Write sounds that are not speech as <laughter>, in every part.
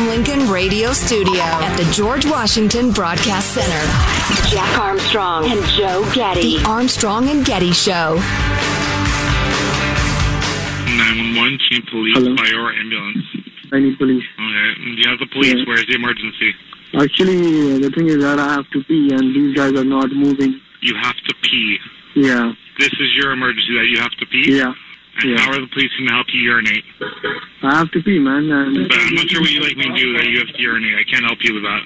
The Abraham Lincoln Radio Studio at the George Washington Broadcast Center, Jack Armstrong and Joe Getty. The Armstrong and Getty Show. 911, chief police, Hello. fire, or ambulance. I need police. Okay, you have the police. Yeah. Where's the emergency? Actually, the thing is that I have to pee and these guys are not moving. You have to pee. Yeah, This is your emergency that you have to pee? yeah. And yeah. how are the police going to help you urinate? I have to pee, man. And But I'm not sure what you like me to do that you have to urinate. I can't help you with that.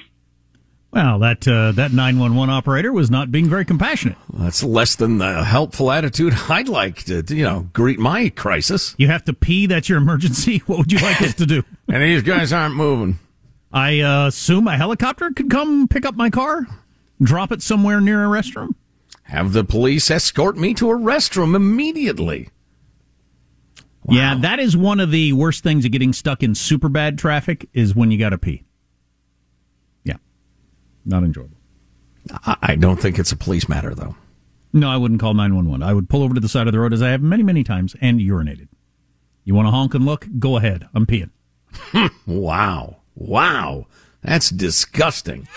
Well, that uh, that 911 operator was not being very compassionate. That's less than the helpful attitude <laughs> I'd like to, you know, greet my crisis. You have to pee. That's your emergency. <laughs> What would you like us to do? <laughs> And these guys aren't moving. I uh, assume a helicopter could come pick up my car, drop it somewhere near a restroom. Have the police escort me to a restroom immediately. Yeah, that is one of the worst things of getting stuck in super bad traffic is when you got to pee. Yeah, not enjoyable. I I don't think it's a police matter, though. No, I wouldn't call 911. I would pull over to the side of the road as I have many, many times and urinated. You want to honk and look? Go ahead. I'm peeing. <laughs> Wow. Wow. That's disgusting.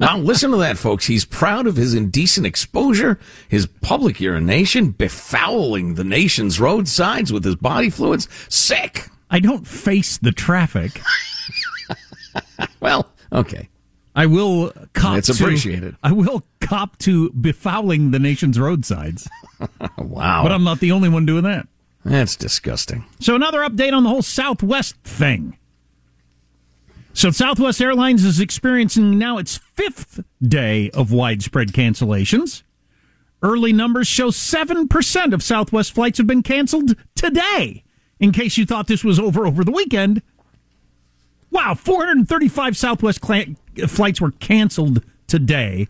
Now, listen to that, folks. He's proud of his indecent exposure, his public urination, befouling the nation's roadsides with his body fluids. Sick. I don't face the traffic. <laughs> Well, okay. I will cop It's to- appreciated. I will cop to befouling the nation's roadsides, <laughs> Wow. but I'm not the only one doing that. That's disgusting. So another update on the whole Southwest thing. So Southwest Airlines is experiencing now its fifth day of widespread cancellations. Early numbers show 7% of Southwest flights have been canceled today. In case you thought this was over over the weekend. Wow, 435 Southwest cla- flights were canceled today,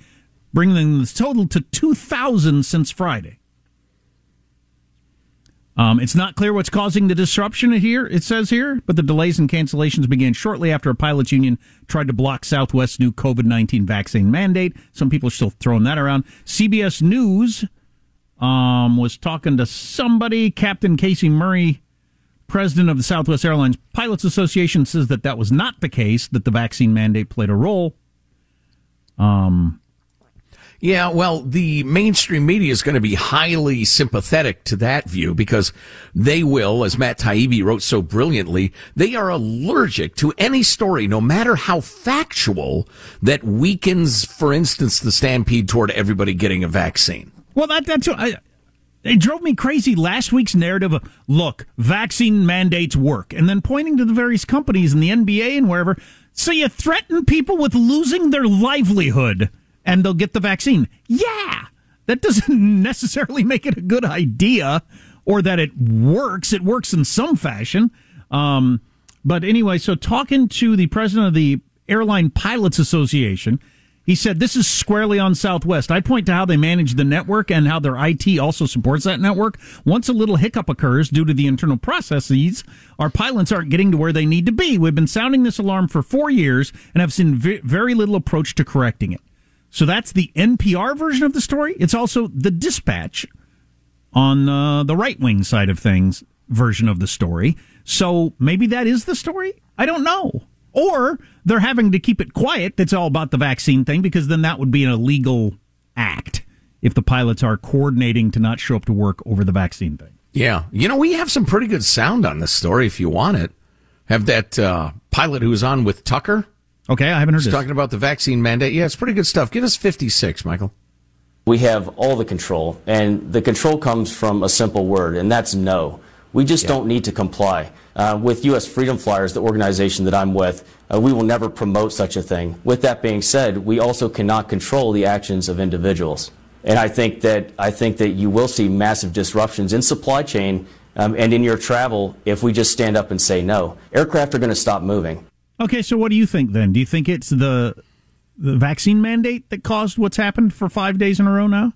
bringing the total to 2,000 since Friday. Um, it's not clear what's causing the disruption here, it says here, but the delays and cancellations began shortly after a pilots union tried to block Southwest's new COVID 19 vaccine mandate. Some people are still throwing that around. CBS News um, was talking to somebody, Captain Casey Murray, president of the Southwest Airlines Pilots Association, says that that was not the case, that the vaccine mandate played a role. Um, Yeah, well, the mainstream media is going to be highly sympathetic to that view because they will, as Matt Taibbi wrote so brilliantly, they are allergic to any story, no matter how factual, that weakens, for instance, the stampede toward everybody getting a vaccine. Well, that, that's I, it drove me crazy last week's narrative of look, vaccine mandates work, and then pointing to the various companies in the NBA and wherever. So you threaten people with losing their livelihood and they'll get the vaccine. Yeah, that doesn't <laughs> necessarily make it a good idea or that it works. It works in some fashion. Um, but anyway, so talking to the president of the Airline Pilots Association, he said this is squarely on Southwest. I point to how they manage the network and how their IT also supports that network. Once a little hiccup occurs due to the internal processes, our pilots aren't getting to where they need to be. We've been sounding this alarm for four years and have seen very little approach to correcting it. So that's the NPR version of the story. It's also the dispatch on uh, the right wing side of things version of the story. So maybe that is the story. I don't know. Or they're having to keep it quiet. That's all about the vaccine thing because then that would be an illegal act if the pilots are coordinating to not show up to work over the vaccine thing. Yeah. You know, we have some pretty good sound on this story if you want it. Have that uh, pilot who was on with Tucker. Okay, I haven't heard He's this. talking about the vaccine mandate. Yeah, it's pretty good stuff. Give us 56, Michael. We have all the control, and the control comes from a simple word, and that's no. We just yeah. don't need to comply. Uh, with U.S. Freedom Flyers, the organization that I'm with, uh, we will never promote such a thing. With that being said, we also cannot control the actions of individuals. And I think that, I think that you will see massive disruptions in supply chain um, and in your travel if we just stand up and say no. Aircraft are going to stop moving. Okay, so what do you think then? Do you think it's the the vaccine mandate that caused what's happened for five days in a row now?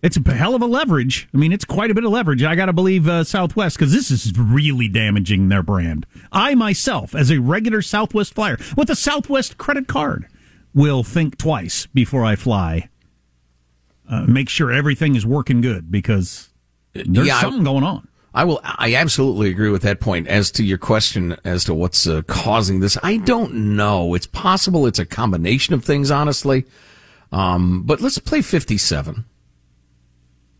It's a hell of a leverage. I mean, it's quite a bit of leverage. I got to believe uh, Southwest because this is really damaging their brand. I myself, as a regular Southwest flyer with a Southwest credit card, will think twice before I fly. Uh, make sure everything is working good because there's yeah, something going on. I will. I absolutely agree with that point. As to your question as to what's uh, causing this, I don't know. It's possible it's a combination of things, honestly. Um, but let's play fifty-seven.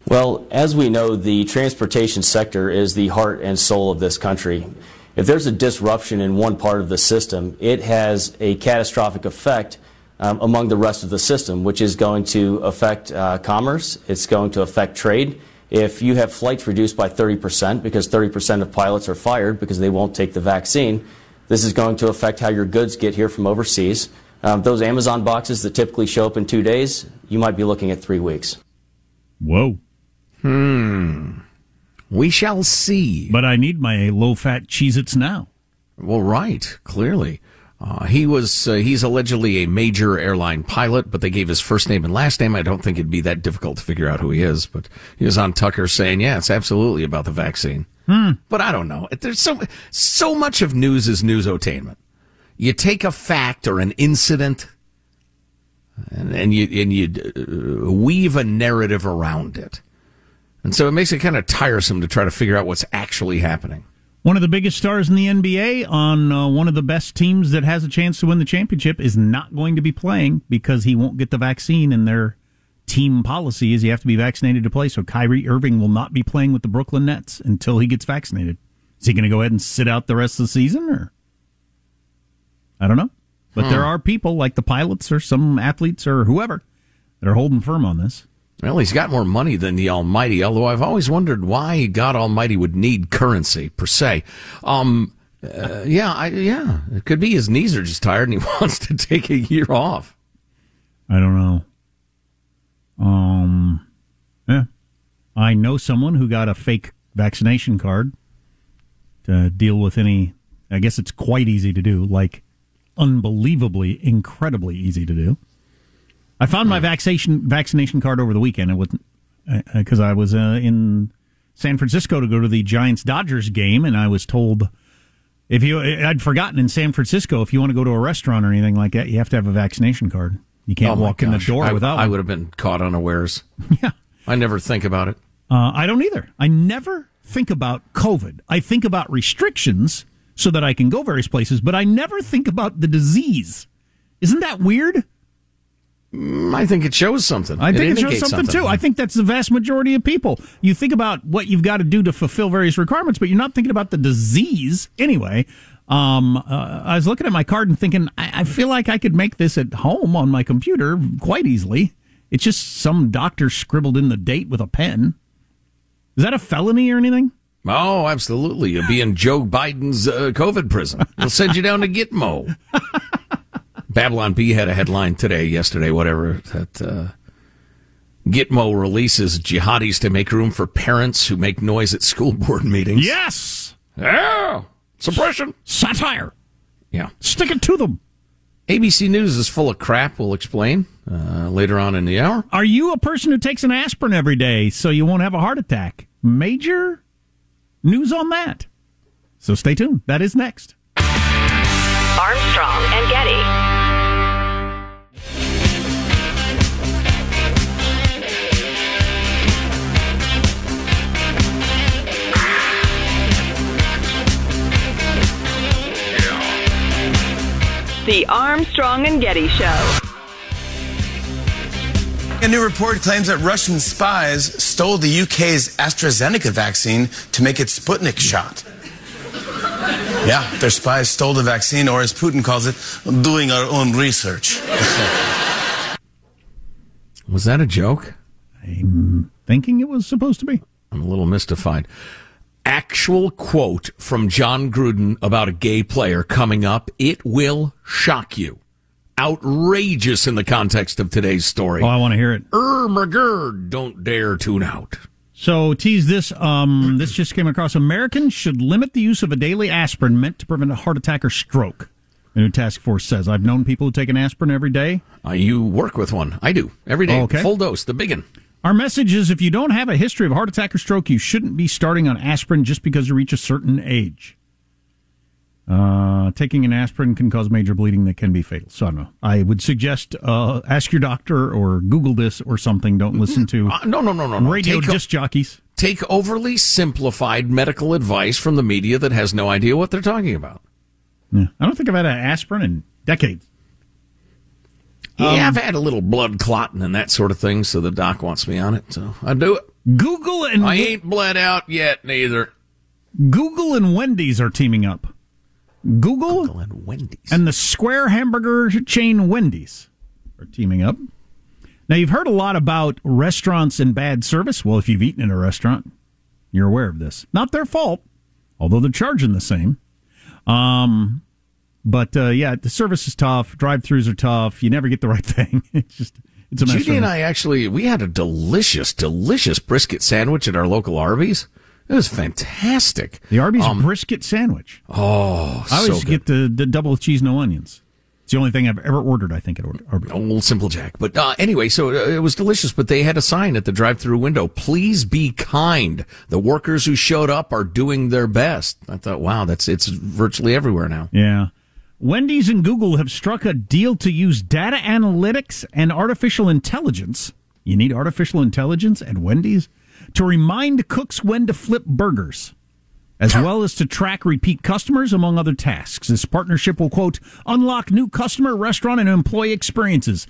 Well, as we know, the transportation sector is the heart and soul of this country. If there's a disruption in one part of the system, it has a catastrophic effect um, among the rest of the system, which is going to affect uh, commerce, it's going to affect trade. If you have flights reduced by 30% because 30% of pilots are fired because they won't take the vaccine, this is going to affect how your goods get here from overseas. Um, those Amazon boxes that typically show up in two days, you might be looking at three weeks. Whoa. Hmm. We shall see. But I need my low fat Cheez Its now. Well, right, clearly. Uh, he was uh, he's allegedly a major airline pilot, but they gave his first name and last name. I don't think it'd be that difficult to figure out who he is. But he was on Tucker saying, "Yeah, it's absolutely about the vaccine." Hmm. But I don't know. There's so so much of news is newsotainment. You take a fact or an incident, and, and you and you uh, weave a narrative around it. And so it makes it kind of tiresome to try to figure out what's actually happening. One of the biggest stars in the NBA on uh, one of the best teams that has a chance to win the championship is not going to be playing because he won't get the vaccine and their team policy is you have to be vaccinated to play. So Kyrie Irving will not be playing with the Brooklyn Nets until he gets vaccinated. Is he going to go ahead and sit out the rest of the season or I don't know. But hmm. there are people like the pilots or some athletes or whoever that are holding firm on this. Well, he's got more money than the Almighty, although I've always wondered why God Almighty would need currency per se. Um, uh, yeah, I, yeah, it could be his knees are just tired and he <laughs> wants to take a year off. I don't know. Um, yeah, I know someone who got a fake vaccination card to deal with any. I guess it's quite easy to do, like unbelievably, incredibly easy to do. I found my vaccination vaccination card over the weekend. It wasn't because uh, I was uh, in San Francisco to go to the Giants Dodgers game, and I was told if you I'd forgotten in San Francisco if you want to go to a restaurant or anything like that, you have to have a vaccination card. You can't oh walk gosh. in the door I, without. I would have been caught unawares. <laughs> yeah, I never think about it. Uh, I don't either. I never think about COVID. I think about restrictions so that I can go various places, but I never think about the disease. Isn't that weird? Mm, I think it shows something. I think it, shows something, something, too. I think that's the vast majority of people. You think about what you've got to do to fulfill various requirements, but you're not thinking about the disease anyway. Um, uh, I was looking at my card and thinking, I, I feel like I could make this at home on my computer quite easily. It's just some doctor scribbled in the date with a pen. Is that a felony or anything? Oh, absolutely. You'll be in Joe Biden's uh, COVID prison. They'll send you down to Gitmo. <laughs> Babylon Bee had a headline today, yesterday, whatever, that uh, Gitmo releases jihadis to make room for parents who make noise at school board meetings. Yes! Yeah! Suppression! Satire! Yeah. Stick it to them. ABC News is full of crap, we'll explain uh, later on in the hour. Are you a person who takes an aspirin every day so you won't have a heart attack? Major news on that. So stay tuned. That is next. Armstrong and Getty. The Armstrong and Getty Show. A new report claims that Russian spies stole the UK's AstraZeneca vaccine to make its Sputnik shot. Yeah, their spies stole the vaccine, or as Putin calls it, doing our own research. was that a joke? I'm thinking it was supposed to be. I'm a little mystified actual quote from Jon Gruden about a gay player coming up. It will shock you. Outrageous in the context of today's story. Oh, I want to hear it. Er, McGurd, don't dare tune out. So tease this. Um, this just came across. Americans should limit the use of a daily aspirin meant to prevent a heart attack or stroke. A new task force says. I've known people who take an aspirin every day. Uh, you work with one. I do every day. Oh, okay. Full dose, the big one. Our message is if you don't have a history of heart attack or stroke, you shouldn't be starting on aspirin just because you reach a certain age. Uh, taking an aspirin can cause major bleeding that can be fatal. So I don't know. I would suggest uh, ask your doctor or Google this or something. Don't listen to uh, no no no no, no. radio take disc jockeys. Take overly simplified medical advice from the media that has no idea what they're talking about. Yeah. I don't think I've had an aspirin in decades. Yeah, um, I've had a little blood clotting and that sort of thing, so the doc wants me on it, so I do it. Google and I ain't bled out yet, neither. Google and Wendy's are teaming up. Google, Google and Wendy's and the Square hamburger chain Wendy's are teaming up. Now you've heard a lot about restaurants and bad service. Well, if you've eaten in a restaurant, you're aware of this. Not their fault, although they're charging the same. Um, but uh, yeah, the service is tough. Drive-throughs are tough. You never get the <laughs> right thing. It's just it's a mess. Judy and I actually we had a delicious, delicious brisket sandwich at our local Arby's. It was fantastic. The Arby's um, brisket sandwich. Oh, I always so get the, the double cheese, no onions. It's the only thing I've ever ordered. I think at Arby's. Old Simple Jack. But uh, anyway, so uh, it was delicious. But they had a sign at the drive-through window: "Please be kind. The workers who showed up are doing their best." I thought, wow, that's it's virtually everywhere now. Yeah. Wendy's and Google have struck a deal to use data analytics and artificial intelligence. You need artificial intelligence at Wendy's to remind cooks when to flip burgers, as well as to track repeat customers, among other tasks. This partnership will, quote, unlock new customer, restaurant, and employee experiences.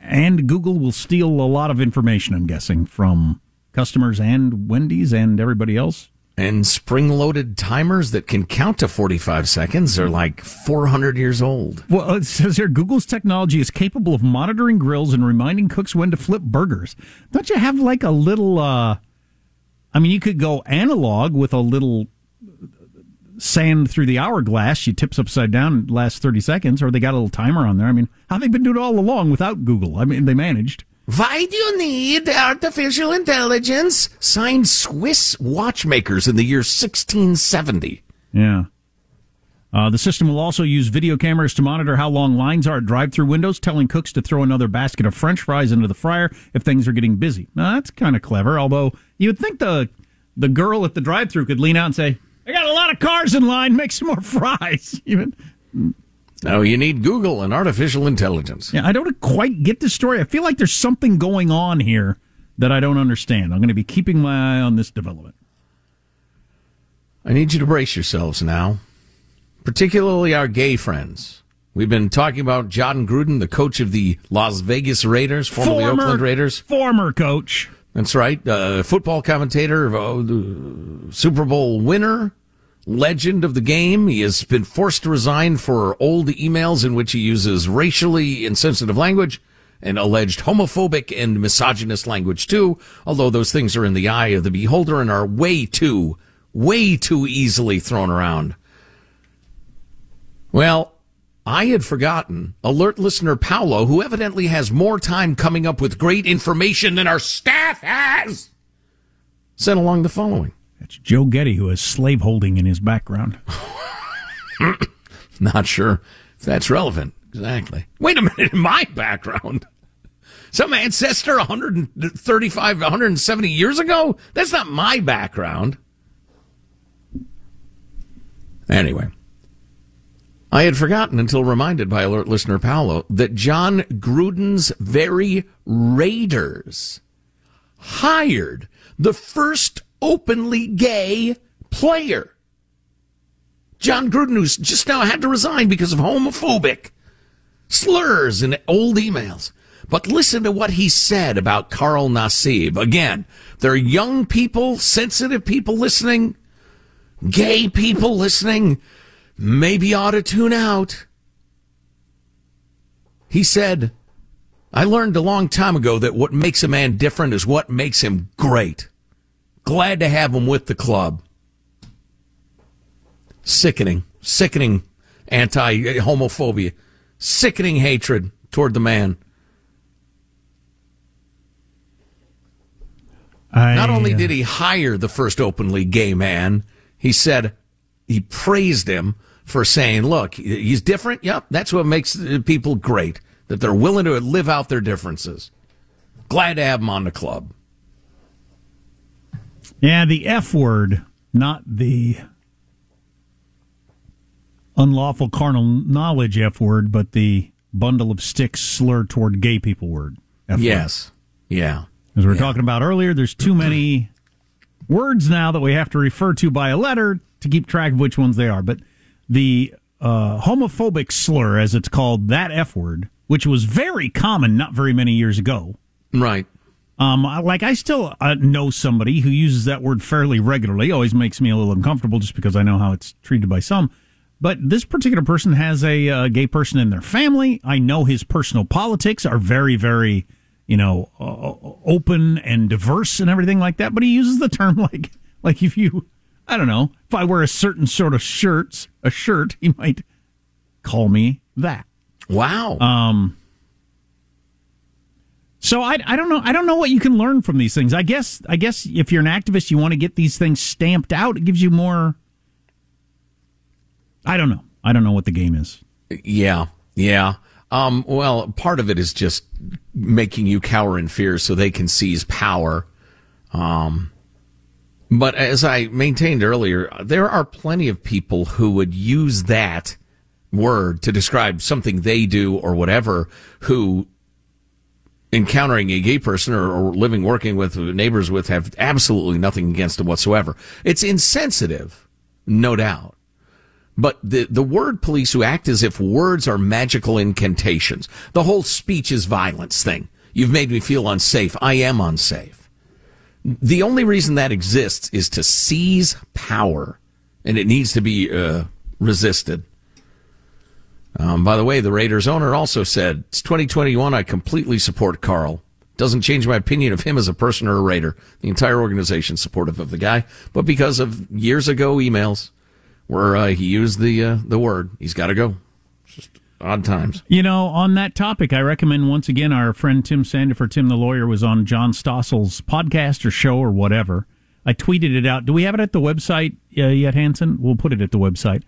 And Google will steal a lot of information, I'm guessing, from customers and Wendy's and everybody else. And spring loaded timers that can count to 45 seconds are like 400 years old. Well, it says here Google's technology is capable of monitoring grills and reminding cooks when to flip burgers. Don't you have like a little, uh, I mean, you could go analog with a little sand through the hourglass. She tips upside down lasts 30 seconds, or they got a little timer on there. I mean, how they been doing it all along without Google? I mean, they managed. Why do you need artificial intelligence? Signed Swiss watchmakers in the year 1670. Yeah. Uh, the system will also use video cameras to monitor how long lines are at drive-through windows, telling cooks to throw another basket of French fries into the fryer if things are getting busy. Now that's kind of clever. Although you would think the the girl at the drive-through could lean out and say, "I got a lot of cars in line. Make some more fries." <laughs> Even now you need Google and artificial intelligence. Yeah, I don't quite get the story. I feel like there's something going on here that I don't understand. I'm going to be keeping my eye on this development. I need you to brace yourselves now, particularly our gay friends. We've been talking about Jon Gruden, the coach of the Las Vegas Raiders, formerly Former- Oakland Raiders. Former coach. That's right. Uh, football commentator, uh, the Super Bowl winner, legend of the game. He has been forced to resign for old emails in which he uses racially insensitive language and alleged homophobic and misogynist language too, although those things are in the eye of the beholder and are way too, way too easily thrown around. Well, I had forgotten alert listener Paolo, who evidently has more time coming up with great information than our staff has, sent along the following. That's Joe Getty, who has slaveholding in his background. <laughs> Not sure if that's relevant. Exactly. Wait a minute, in my background. Some ancestor 135, 170 years ago? That's not my background. Anyway, I had forgotten until reminded by alert listener Paolo that Jon Gruden's very Raiders hired the first openly gay player. Jon Gruden, who's just now had to resign because of homophobic slurs in old emails. But listen to what he said about Carl Nassib. Again, there are young people, sensitive people listening, gay people listening, maybe ought to tune out. He said, I learned a long time ago that what makes a man different is what makes him great. Glad to have him with the club. Sickening, sickening anti homophobia, sickening hatred toward the man. I, Not only uh, did he hire the first openly gay man, he said he praised him for saying, look, he's different. Yep, that's what makes people great, that they're willing to live out their differences. Glad to have him on the club. Yeah, the F word, not the unlawful carnal knowledge F word, but the bundle of sticks slur toward gay people word. F word. Yes. Yeah. As we were talking about earlier, there's too many <clears throat> words now that we have to refer to by a letter to keep track of which ones they are. But the uh, homophobic slur, as it's called, that F word, which was very common not very many years ago. Right. Um, like I still uh, know somebody who uses that word fairly regularly. Always makes me a little uncomfortable just because I know how it's treated by some. But this particular person has a uh, gay person in their family. I know his personal politics are very, very, you know, uh, open and diverse and everything like that. But he uses the term <laughs> like, like if you, I don't know, if I wear a certain sort of shirts, a shirt, he might call me that. Wow. Um. So I, I don't know I don't know what you can learn from these things. I guess I guess if you're an activist, you want to get these things stamped out. It gives you more. I don't know. I don't know what the game is. Yeah, yeah. Um, well, part of it is just making you cower in fear so they can seize power. Um, but as I maintained earlier, there are plenty of people who would use that word to describe something they do or whatever who encountering a gay person or, or living, working with neighbors with have absolutely nothing against it whatsoever. It's insensitive, no doubt. But the, the word police who act as if words are magical incantations, the whole speech is violence thing. You've made me feel unsafe. I am unsafe. The only reason that exists is to seize power, and it needs to be uh, resisted. Um, by the way, the Raiders owner also said, It's 2021. I completely support Carl. Doesn't change my opinion of him as a person or a Raider. The entire organization supportive of the guy, but because of years ago emails where uh, he used the uh, the word, he's got to go. It's just odd times. You know, on that topic, I recommend once again our friend Tim Sandefur, Tim the lawyer, was on John Stossel's podcast or show or whatever. I tweeted it out. Do we have it at the website uh, yet, Hanson? We'll put it at the website.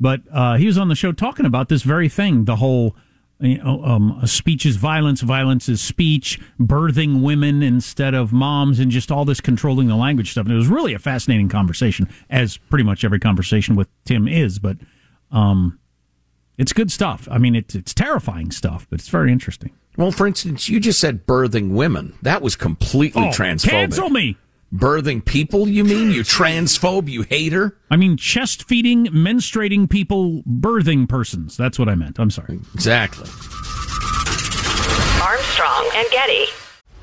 But uh, he was on the show talking about this very thing the whole you know, um, speech is violence, violence is speech, birthing women instead of moms, and just all this controlling the language stuff. And it was really a fascinating conversation, as pretty much every conversation with Tim is. But um, it's good stuff. I mean, it's, it's terrifying stuff, but it's very interesting. Well, for instance, you just said birthing women. That was completely Oh, transphobic. cancel me. Birthing people, you mean? You transphobe, you hater? I mean, chest feeding, menstruating people, birthing persons. That's what I meant. I'm sorry. Exactly. Armstrong and Getty.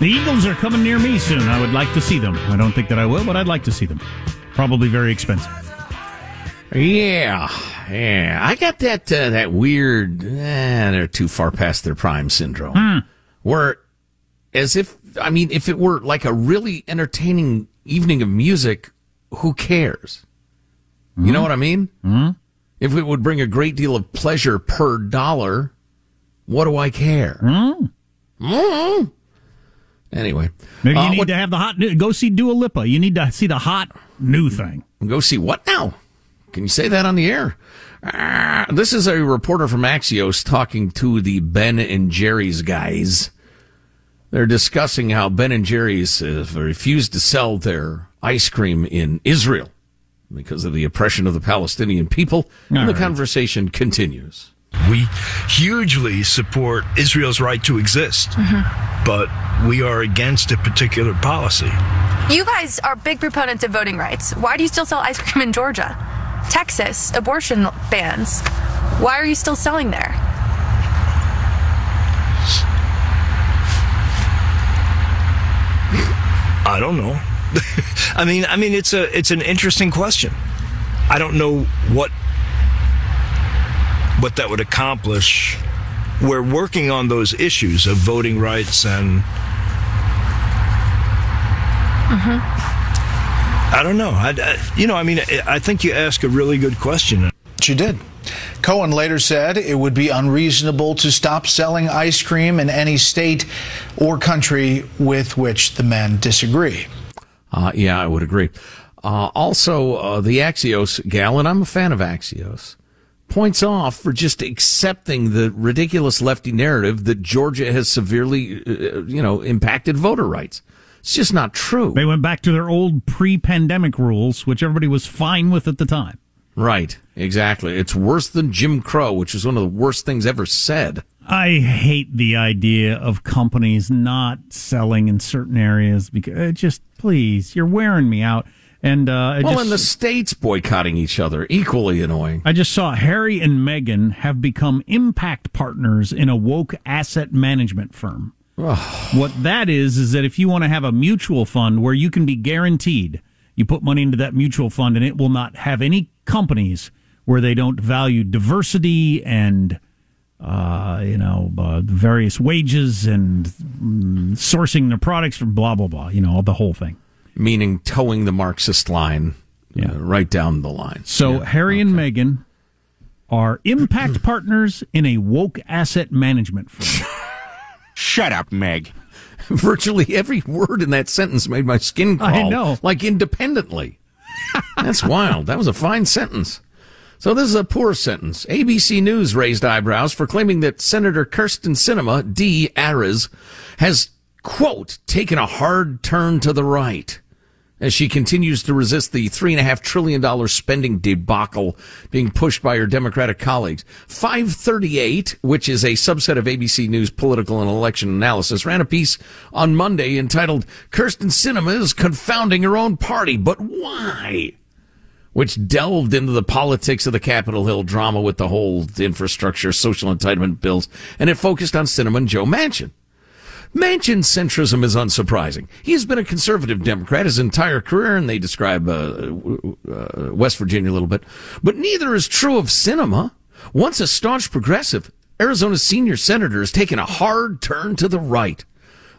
The Eagles are coming near me soon. I would like to see them. I don't think that I will, but I'd like to see them. Probably very expensive. Yeah, yeah. I got that uh, that weird. Eh, they're too far past their prime syndrome. Where, as if I mean, if it were like a really entertaining evening of music, who cares? You know what I mean? Mm-hmm. If it would bring a great deal of pleasure per dollar, what do I care? Mm. Anyway, Maybe you uh, need what- to have the hot new. Go see Dua Lipa. You need to see the hot new thing. Go see what now? Can you say that on the air? Ah, this is a reporter from Axios talking to the Ben and Jerry's guys. They're discussing how Ben and Jerry's have refused to sell their ice cream in Israel because of the oppression of the Palestinian people. and the conversation continues. We hugely support Israel's right to exist, mm-hmm. but we are against a particular policy. You guys are big proponents of voting rights. Why do you still sell ice cream in Georgia? Texas, abortion bans. Why are you still selling there? I don't know. <laughs> I mean, I mean, it's a it's an interesting question. I don't know what what that would accomplish. We're working on those issues of voting rights and Mm-hmm. I don't know. I, I- you know, I mean, I- I think you ask a really good question. She did. Cohen later said it would be unreasonable to stop selling ice cream in any state or country with which the men disagree. Uh, yeah, I would agree. Uh, also, uh, the Axios gal, and I'm a fan of Axios, points off for just accepting the ridiculous lefty narrative that Georgia has severely, uh, you know, impacted voter rights. It's just not true. They went back to their old pre-pandemic rules, which everybody was fine with at the time. Right, exactly. It's worse than Jim Crow, which is one of the worst things ever said. I hate the idea of companies not selling in certain areas because uh, just please, you're wearing me out. And uh, well, just, and the states boycotting each other, equally annoying. I just saw Harry and Meghan have become impact partners in a woke asset management firm. what that is is that if you want to have a mutual fund where you can be guaranteed, you put money into that mutual fund and it will not have any companies where they don't value diversity and uh, you know uh, various wages and mm, sourcing their products from blah blah blah. You know the whole thing. Meaning towing the Marxist line Yeah. uh, right down the line. So Harry and Meghan are impact <clears throat> partners in a woke asset management firm. <laughs> Shut up, Meg. <laughs> Virtually every word in that sentence made my skin crawl. I know. Like independently. <laughs> That's wild. That was a fine sentence. So this is a poor sentence. ABC News raised eyebrows for claiming that Senator Kyrsten Sinema, D. Ariz, has, quote, taken a hard turn to the right as she continues to resist the $3.5 trillion spending debacle being pushed by her Democratic colleagues. 538, which is a subset of ABC News political and election analysis, ran a piece on Monday entitled, Kyrsten Sinema is confounding her own party, but why? Which delved into the politics of the Capitol Hill drama with the whole infrastructure, social entitlement bills, and it focused on Sinema and Joe Manchin. Manchin centrism is unsurprising. He has been a conservative Democrat his entire career, and they describe uh, uh, West Virginia a little bit. But neither is true of Sinema. Once a staunch progressive, Arizona's senior senator has taken a hard turn to the right.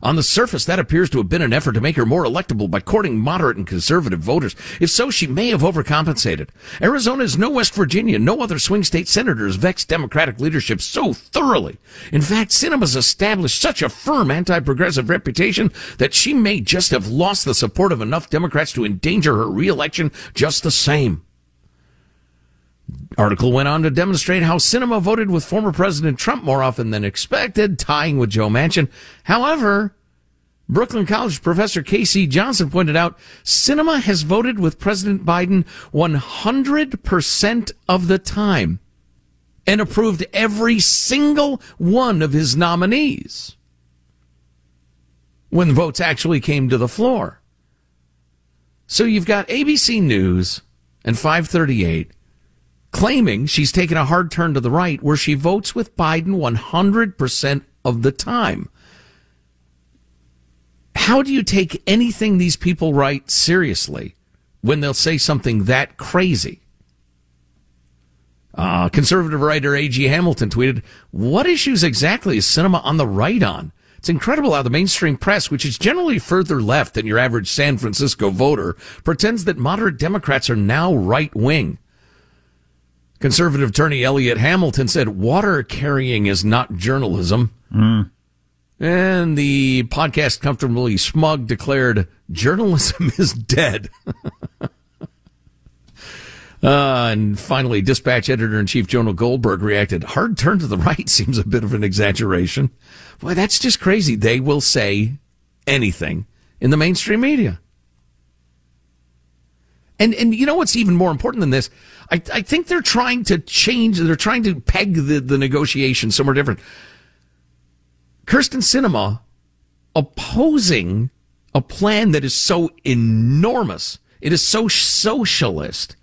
On the surface, that appears to have been an effort to make her more electable by courting moderate and conservative voters. If so, she may have overcompensated. Arizona is no West Virginia. No other swing state senator has vexed Democratic leadership so thoroughly. In fact, Sinema's established such a firm anti-progressive reputation that she may just have lost the support of enough Democrats to endanger her reelection just the same. Article went on to demonstrate how Sinema voted with former President Trump more often than expected, tying with Joe Manchin. However, Brooklyn College professor KC Johnson pointed out Sinema has voted with President Biden 100% of the time and approved every single one of his nominees when votes actually came to the floor. So you've got ABC News and 538 claiming she's taken a hard turn to the right where she votes with Biden 100% of the time. How do you take anything these people write seriously when they'll say something that crazy? Uh, conservative writer A.G. Hamilton tweeted, What issues exactly is Sinema on the right on? It's incredible how the mainstream press, which is generally further left than your average San Francisco voter, pretends that moderate Democrats are now right wing. Conservative attorney Elliot Hamilton said water carrying is not journalism. And the podcast Comfortably Smug declared journalism <laughs> is dead. <laughs> Uh, and finally, Dispatch editor in chief Jonah Goldberg reacted, hard turn to the right <laughs> seems a bit of an exaggeration. Boy, that's just crazy. They will say anything in the mainstream media. And, and you know what's even more important than this? I, I think they're trying to change, they're trying to peg the, the negotiation somewhere different. Kyrsten Sinema opposing a plan that is so enormous. It is so socialist.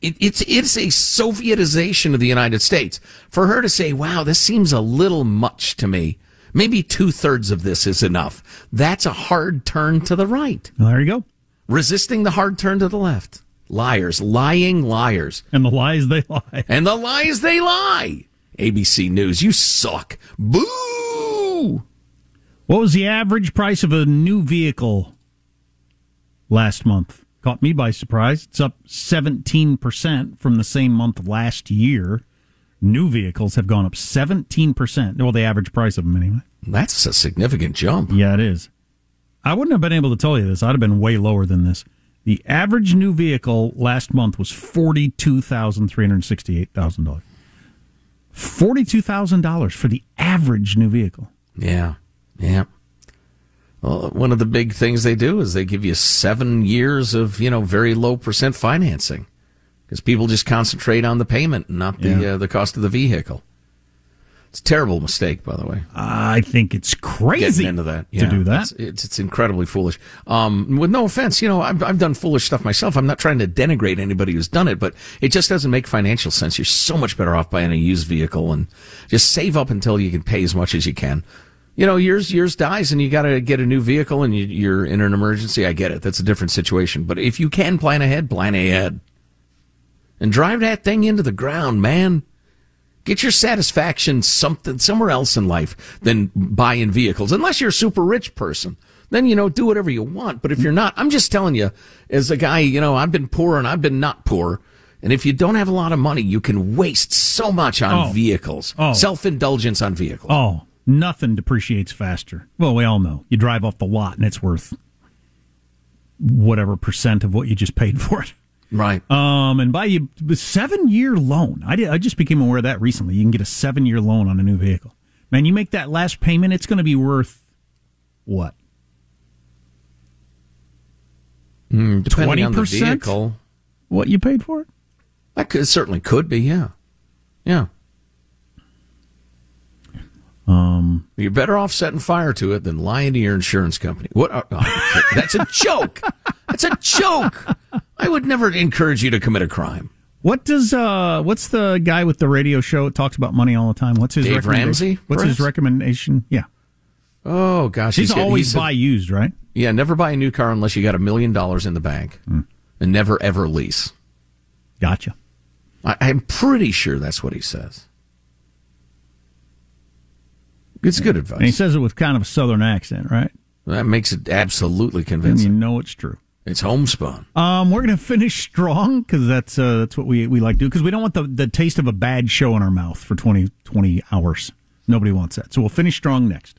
It, it's it's a Sovietization of the United States. For her to say, "Wow, this seems a little much to me," maybe two thirds of this is enough. That's a hard turn to the right. Well, there you go. Resisting the hard turn to the left. Liars, lying liars, and the lies they lie, and the lies they lie. ABC News, you suck. Boo. What was the average price of a new vehicle last month? Caught me by surprise. It's up 17% from the same month last year. New vehicles have gone up 17%. Well, the average price of them, anyway. That's a significant jump. Yeah, it is. I wouldn't have been able to tell you this. I'd have been way lower than this. The average new vehicle last month was $42,368,000. $42,000 for the average new vehicle. Yeah, yeah. Well, one of the big things they do is they give you seven years of you know very low percent financing because people just concentrate on the payment, not the Yeah. uh, the cost of the vehicle. It's a terrible mistake, by the way. I think it's crazy Getting into that to do that. It's, it's, it's incredibly foolish. Um, with no offense, you know, I've, I've done foolish stuff myself. I'm not trying to denigrate anybody who's done it, but it just doesn't make financial sense. You're so much better off buying a used vehicle and just save up until you can pay as much as you can. You know, yours yours dies and you got to get a new vehicle and you, you're in an emergency. I get it. That's a different situation. But if you can plan ahead, plan ahead and drive that thing into the ground, man. Get your satisfaction something somewhere else in life than buying vehicles. Unless you're a super rich person, then you know do whatever you want. But if you're not, I'm just telling you, as a guy, you know, I've been poor and I've been not poor. And if you don't have a lot of money, you can waste so much on Oh. vehicles, Oh. self indulgence on vehicles. Oh, nothing depreciates faster. Well, we all know. You drive off the lot and it's worth whatever percent of what you just paid for it. Right. Um, and buy you a seven year loan. I did, I just became aware of that recently. You can get a seven year loan on a new vehicle. Man, you make that last payment, it's going to be worth what? Mm, depending on the 20%? vehicle, What you paid for it? that could, certainly could be. Yeah, yeah. Um, You're better off setting fire to it than lying to your insurance company. What? uh, oh, <laughs> that's a joke. That's a joke. I would never encourage you to commit a crime. What does uh what's the guy with the radio show that talks about money all the time? What's his Dave recommendation? Ramsey, What's his recommendation? Yeah. Oh gosh, He's he said- always he said- buy used, right? Yeah, never buy a new car unless you got a million dollars in the bank, Hmm. and never ever lease. Gotcha. I, I'm pretty sure that's what he says. It's good advice. And he says it with kind of a southern accent, right? that makes it absolutely convincing. And you know it's true. It's homespun. Um, we're gonna <laughs> finish strong because that's uh, that's what we, we like to do because we don't want the, the taste of a bad show in our mouth for 20, 20 hours. Nobody wants that. So we'll finish strong next.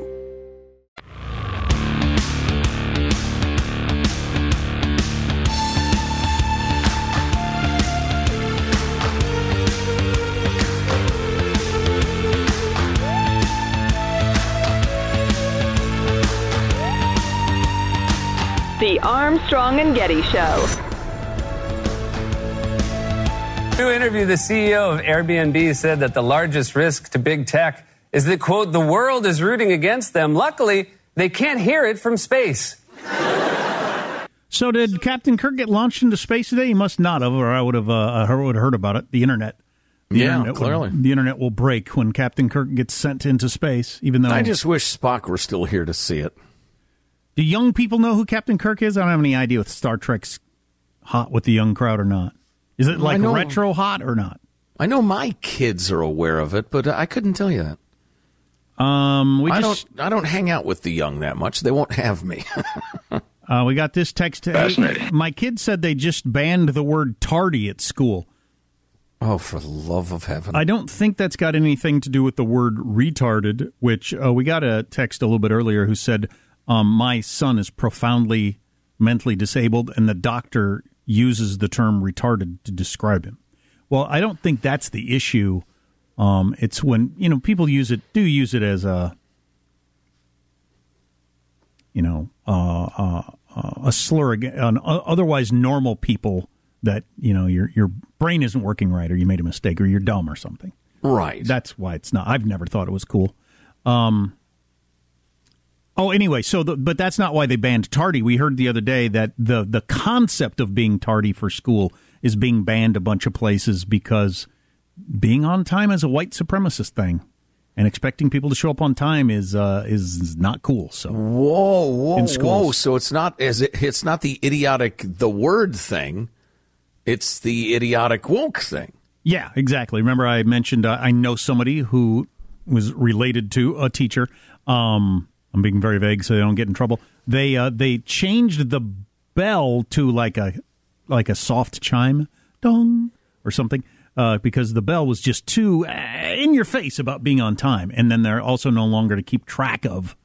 The Armstrong and Getty Show. New interview, the CEO of Airbnb said that the largest risk to big tech is that, quote, the world is rooting against them. Luckily, they can't hear it from space. So did Captain Kirk get launched into space today? He must not have, or I would have, uh, I would have heard about it. The internet. The Yeah, internet will- clearly. the internet will break when Captain Kirk gets sent into space. Even though I just wish Spock were still here to see it. Do young people know who Captain Kirk is? I don't have any idea if Star Trek's hot with the young crowd or not. Is it like know- retro hot or not? I know my kids are aware of it, but I couldn't tell you that. Um, we I just don't. I don't hang out with the young that much. They won't have me. <laughs> uh, we got this text. Hey, Fascinating. my kid said they just banned the word tardy at school. oh, for the love of heaven! I don't think that's got anything to do with the word retarded, which uh, we got a text a little bit earlier who said, um, My son is profoundly mentally disabled, and the doctor uses the term retarded to describe him. Well, I don't think that's the issue. Um, it's when, you know, people use it, do use it as a, you know, uh, uh, uh, a slur on otherwise normal people that, you know, your, your brain isn't working right or you made a mistake or you're dumb or something. Right. That's why it's not. I've never thought it was cool. Um, oh, anyway, so the, but that's not why they banned tardy. We heard the other day that the the concept of being tardy for school is being banned a bunch of places because being on time is a white supremacist thing, and expecting people to show up on time is uh, is not cool. So Whoa, whoa, whoa! So it's not as it, it's not the idiotic the word thing. It's the idiotic woke thing. Yeah, exactly. Remember, I mentioned uh, I know somebody who was related to a teacher. Um, I'm being very vague so they don't get in trouble. They uh, they changed the bell to like a like a soft chime, dong or something, uh, because the bell was just too uh, in your face about being on time. And then they're also no longer to keep track of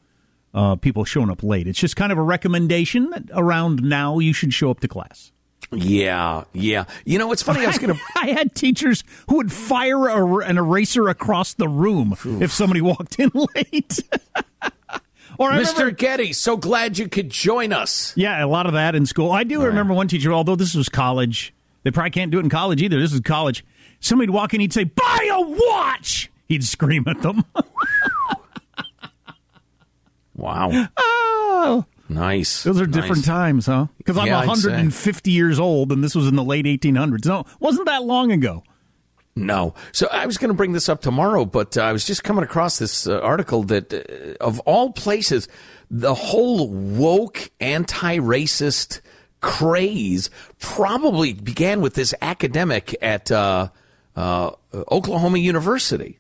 uh, people showing up late. It's just kind of a recommendation that around now you should show up to class. Yeah, yeah. You know, it's funny. I was going <laughs> to. I had teachers who would fire a, an eraser across the room if somebody walked in <laughs> late. <laughs> or I Mr. remember- Getty, so glad you could join us. yeah, a lot of that in school. I do remember one teacher, although this was college. They probably can't do it in college either. This is college. Somebody'd walk in, he'd say, "Buy a watch." He'd scream at them. <laughs> Wow. oh, Nice. those are different times, huh? Because I'm Yeah, 150 years old, and this was in the late 1800s. No, wasn't that long ago. No. So I was going to bring this up tomorrow, but uh, I was just coming across this uh, article that, uh, of all places, the whole woke anti-racist craze probably began with this academic at uh, uh, Oklahoma University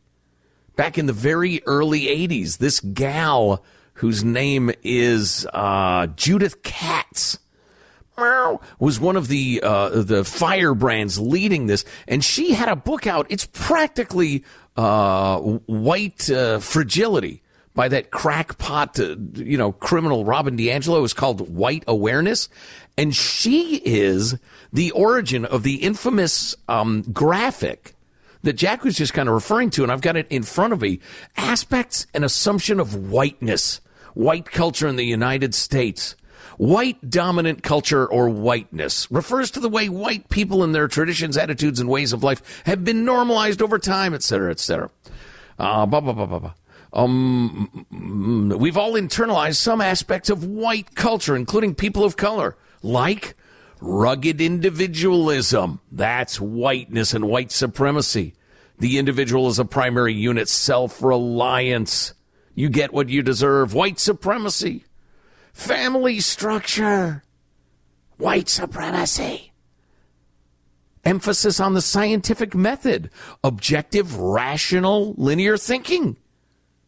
back in the very early 80s. This gal whose name is uh, Judith Katz was one of the uh, the firebrands leading this, and she had a book out. It's practically uh, white uh, fragility by that crackpot, uh, you know, criminal Robin DiAngelo. is called White Awareness, and she is the origin of the infamous um, graphic that Jack was just kind of referring to, and I've got it in front of me. Aspects and assumption of whiteness, white culture in the United States. White dominant culture or whiteness refers to the way white people and their traditions, attitudes, and ways of life have been normalized over time, et cetera, et cetera. Uh, blah, blah, blah, blah, blah. Um, we've all internalized some aspects of white culture, including people of color, like rugged individualism. That's whiteness and white supremacy. The individual is a primary unit, self reliance. You get what you deserve. White supremacy. Family structure. White supremacy. Emphasis on the scientific method. Objective, rational, linear thinking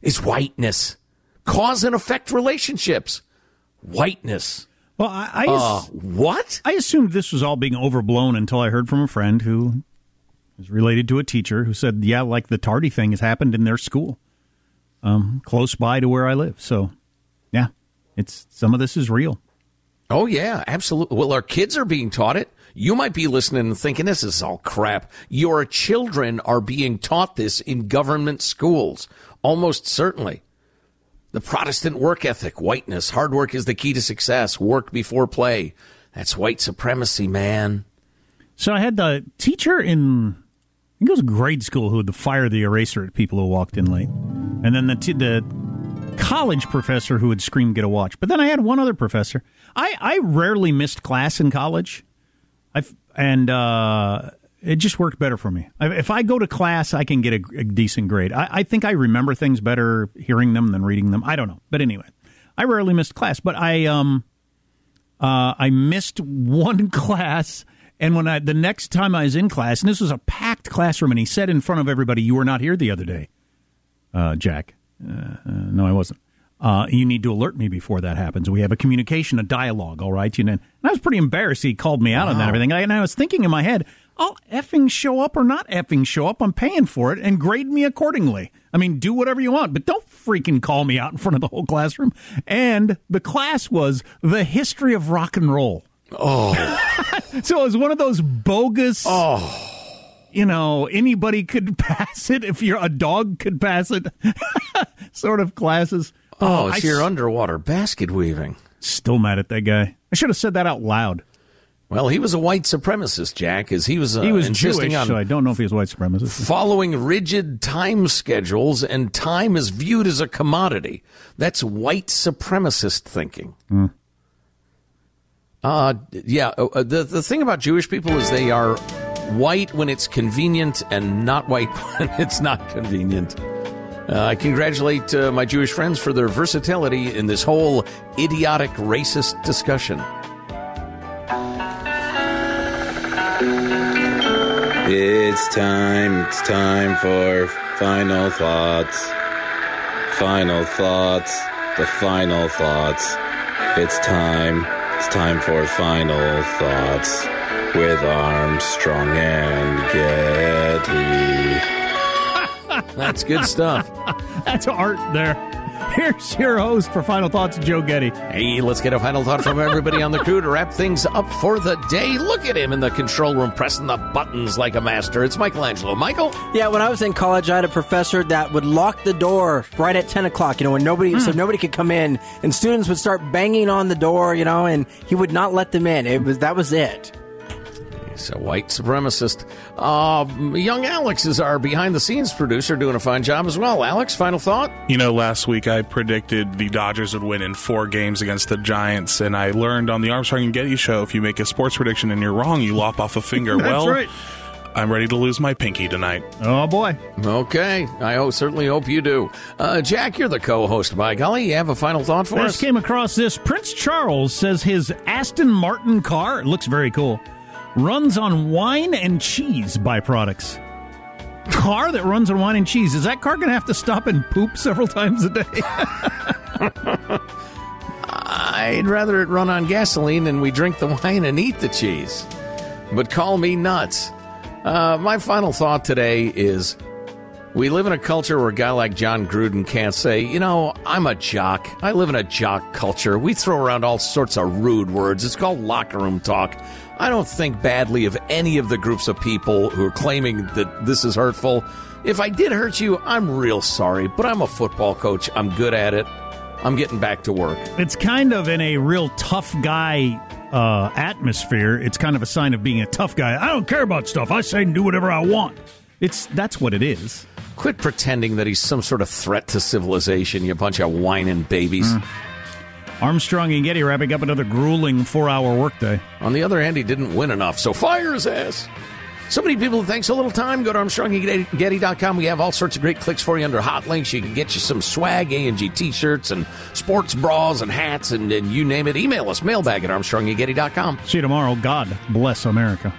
is whiteness. Cause and effect relationships. Whiteness. Well, I, I Uh, what? I assumed this was all being overblown until I heard from a friend who is related to a teacher who said, "Yeah, like the tardy thing has happened in their school, um, close by to where I live." So, yeah, it's some of this is real. Oh, yeah, absolutely. Well, our kids are being taught it. You might be listening and thinking this is all crap. Your children are being taught this in government schools, almost certainly. The Protestant work ethic, whiteness, hard work is the key to success, work before play. That's white supremacy, man. So I had the teacher in, I think it was grade school, who would fire the eraser at people who walked in late. And then the, t- the college professor who would scream, get a watch. But then I had one other professor. I, I rarely missed class in college. I've, and uh, it just worked better for me. I, if I go to class, I can get a, a decent grade. I, I think I remember things better hearing them than reading them. I don't know. But anyway, I rarely missed class. But I, um, uh, I missed one <laughs> class. And when I the next time I was in class, and this was a packed classroom, and he said in front of everybody, "You were not here the other day, uh, Jack." Uh, uh, no, I wasn't. Uh, you need to alert me before that happens. We have a communication, a dialogue, all right? You know, and I was pretty embarrassed. He called me out wow. on that everything. And I was thinking in my head, I'll effing show up or not effing show up. I'm paying for it and grade me accordingly. I mean, do whatever you want, but don't freaking call me out in front of the whole classroom. And the class was the history of rock and roll. Oh. <laughs> so it was one of those bogus. Oh you know, anybody could <laughs> pass it if you're a dog could pass it <laughs> sort of classes. Oh, oh it's I your underwater basket weaving. Still mad at that guy. I should have said that out loud. Well, he was a white supremacist, Jack, as he was. Uh, he was insisting Jewish, on so I don't know if he was white supremacist. Following rigid time schedules, and time is viewed as a commodity. That's white supremacist thinking. Mm. Uh, yeah. Uh, the the thing about Jewish people is they are white when it's convenient and not white <laughs> when it's not convenient. Uh, I congratulate uh, my Jewish friends for their versatility in this whole idiotic racist discussion. It's time, it's time for final thoughts. Final thoughts, the final thoughts. It's time, it's time for final thoughts with Armstrong and Getty. That's good stuff. <laughs> That's art there. Here's your host for Final Thoughts, Joe Getty. Hey, let's get a final thought from everybody on the crew to wrap things up for the day. Look at him in the control room pressing the buttons like a master. It's Michelangelo. Michael? Yeah, when I was in college, I had a professor that would lock the door right at 10 o'clock, you know, when nobody, mm. so hmm. nobody could come in, and students would start banging on the door, you know, and he would not let them in. It was, that was it. He's a white supremacist. Uh, young Alex is our behind the scenes producer, doing a fine job as well. Alex, final thought? You know, last week I predicted the Dodgers would win in four games against the Giants, and I learned on the Armstrong and Getty show if you make a sports prediction and you're wrong, you lop off a finger. <laughs> That's well, right. I'm ready to lose my pinky tonight. Oh boy. Okay, I hope, certainly hope you do. Uh, Jack, you're the co-host. By golly, you have a final thought for I us? came across this. Prince Charles says his Aston Martin car looks very cool runs on wine and cheese byproducts. Car that runs on wine and cheese. Is that car going to have to stop and poop several times a day? <laughs> I'd rather it run on gasoline and we drink the wine and eat the cheese. But call me nuts. Uh, my final thought today is we live in a culture where a guy like Jon Gruden can't say, you know, I'm a jock. I live in a jock culture. We throw around all sorts of rude words. It's called locker room talk. I don't think badly of any of the groups of people who are claiming that this is hurtful. If I did hurt you, I'm real sorry, but I'm a football coach. I'm good at it. I'm getting back to work. It's kind of in a real tough guy uh, atmosphere. It's kind of a sign of being a tough guy. I don't care about stuff. I say and do whatever I want. It's that's what it is. Quit pretending that he's some sort of threat to civilization, you bunch of whining babies. Mm. Armstrong and Getty wrapping up another grueling four hour workday. On the other hand, he didn't win enough, so fire his ass. So many people, thanks a little time. Go to ArmstrongandGetty.com. We have all sorts of great clicks for you under hot links. You can get you some swag, A&G t-shirts and sports bras and hats and, and you name it. Email us, mailbag at ArmstrongandGetty.com. See you tomorrow. God bless America.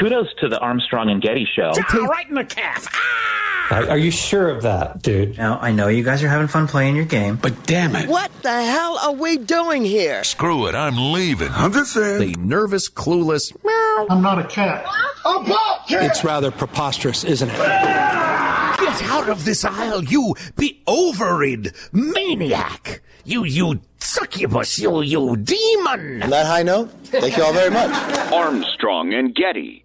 Kudos to the Armstrong and Getty show. right in the calf. Ah! Are, you sure of that, dude? Now, I know you guys are having fun playing your game. But damn it. What the hell are we doing here? Screw it, I'm leaving. I'm just saying. The nervous, clueless. Meow. I'm not a cat. A bobcat! It's rather preposterous, isn't it? Get out of this aisle, you be overid maniac! You, you succubus, you, you demon! On that high note, thank you all very much. Armstrong and Getty.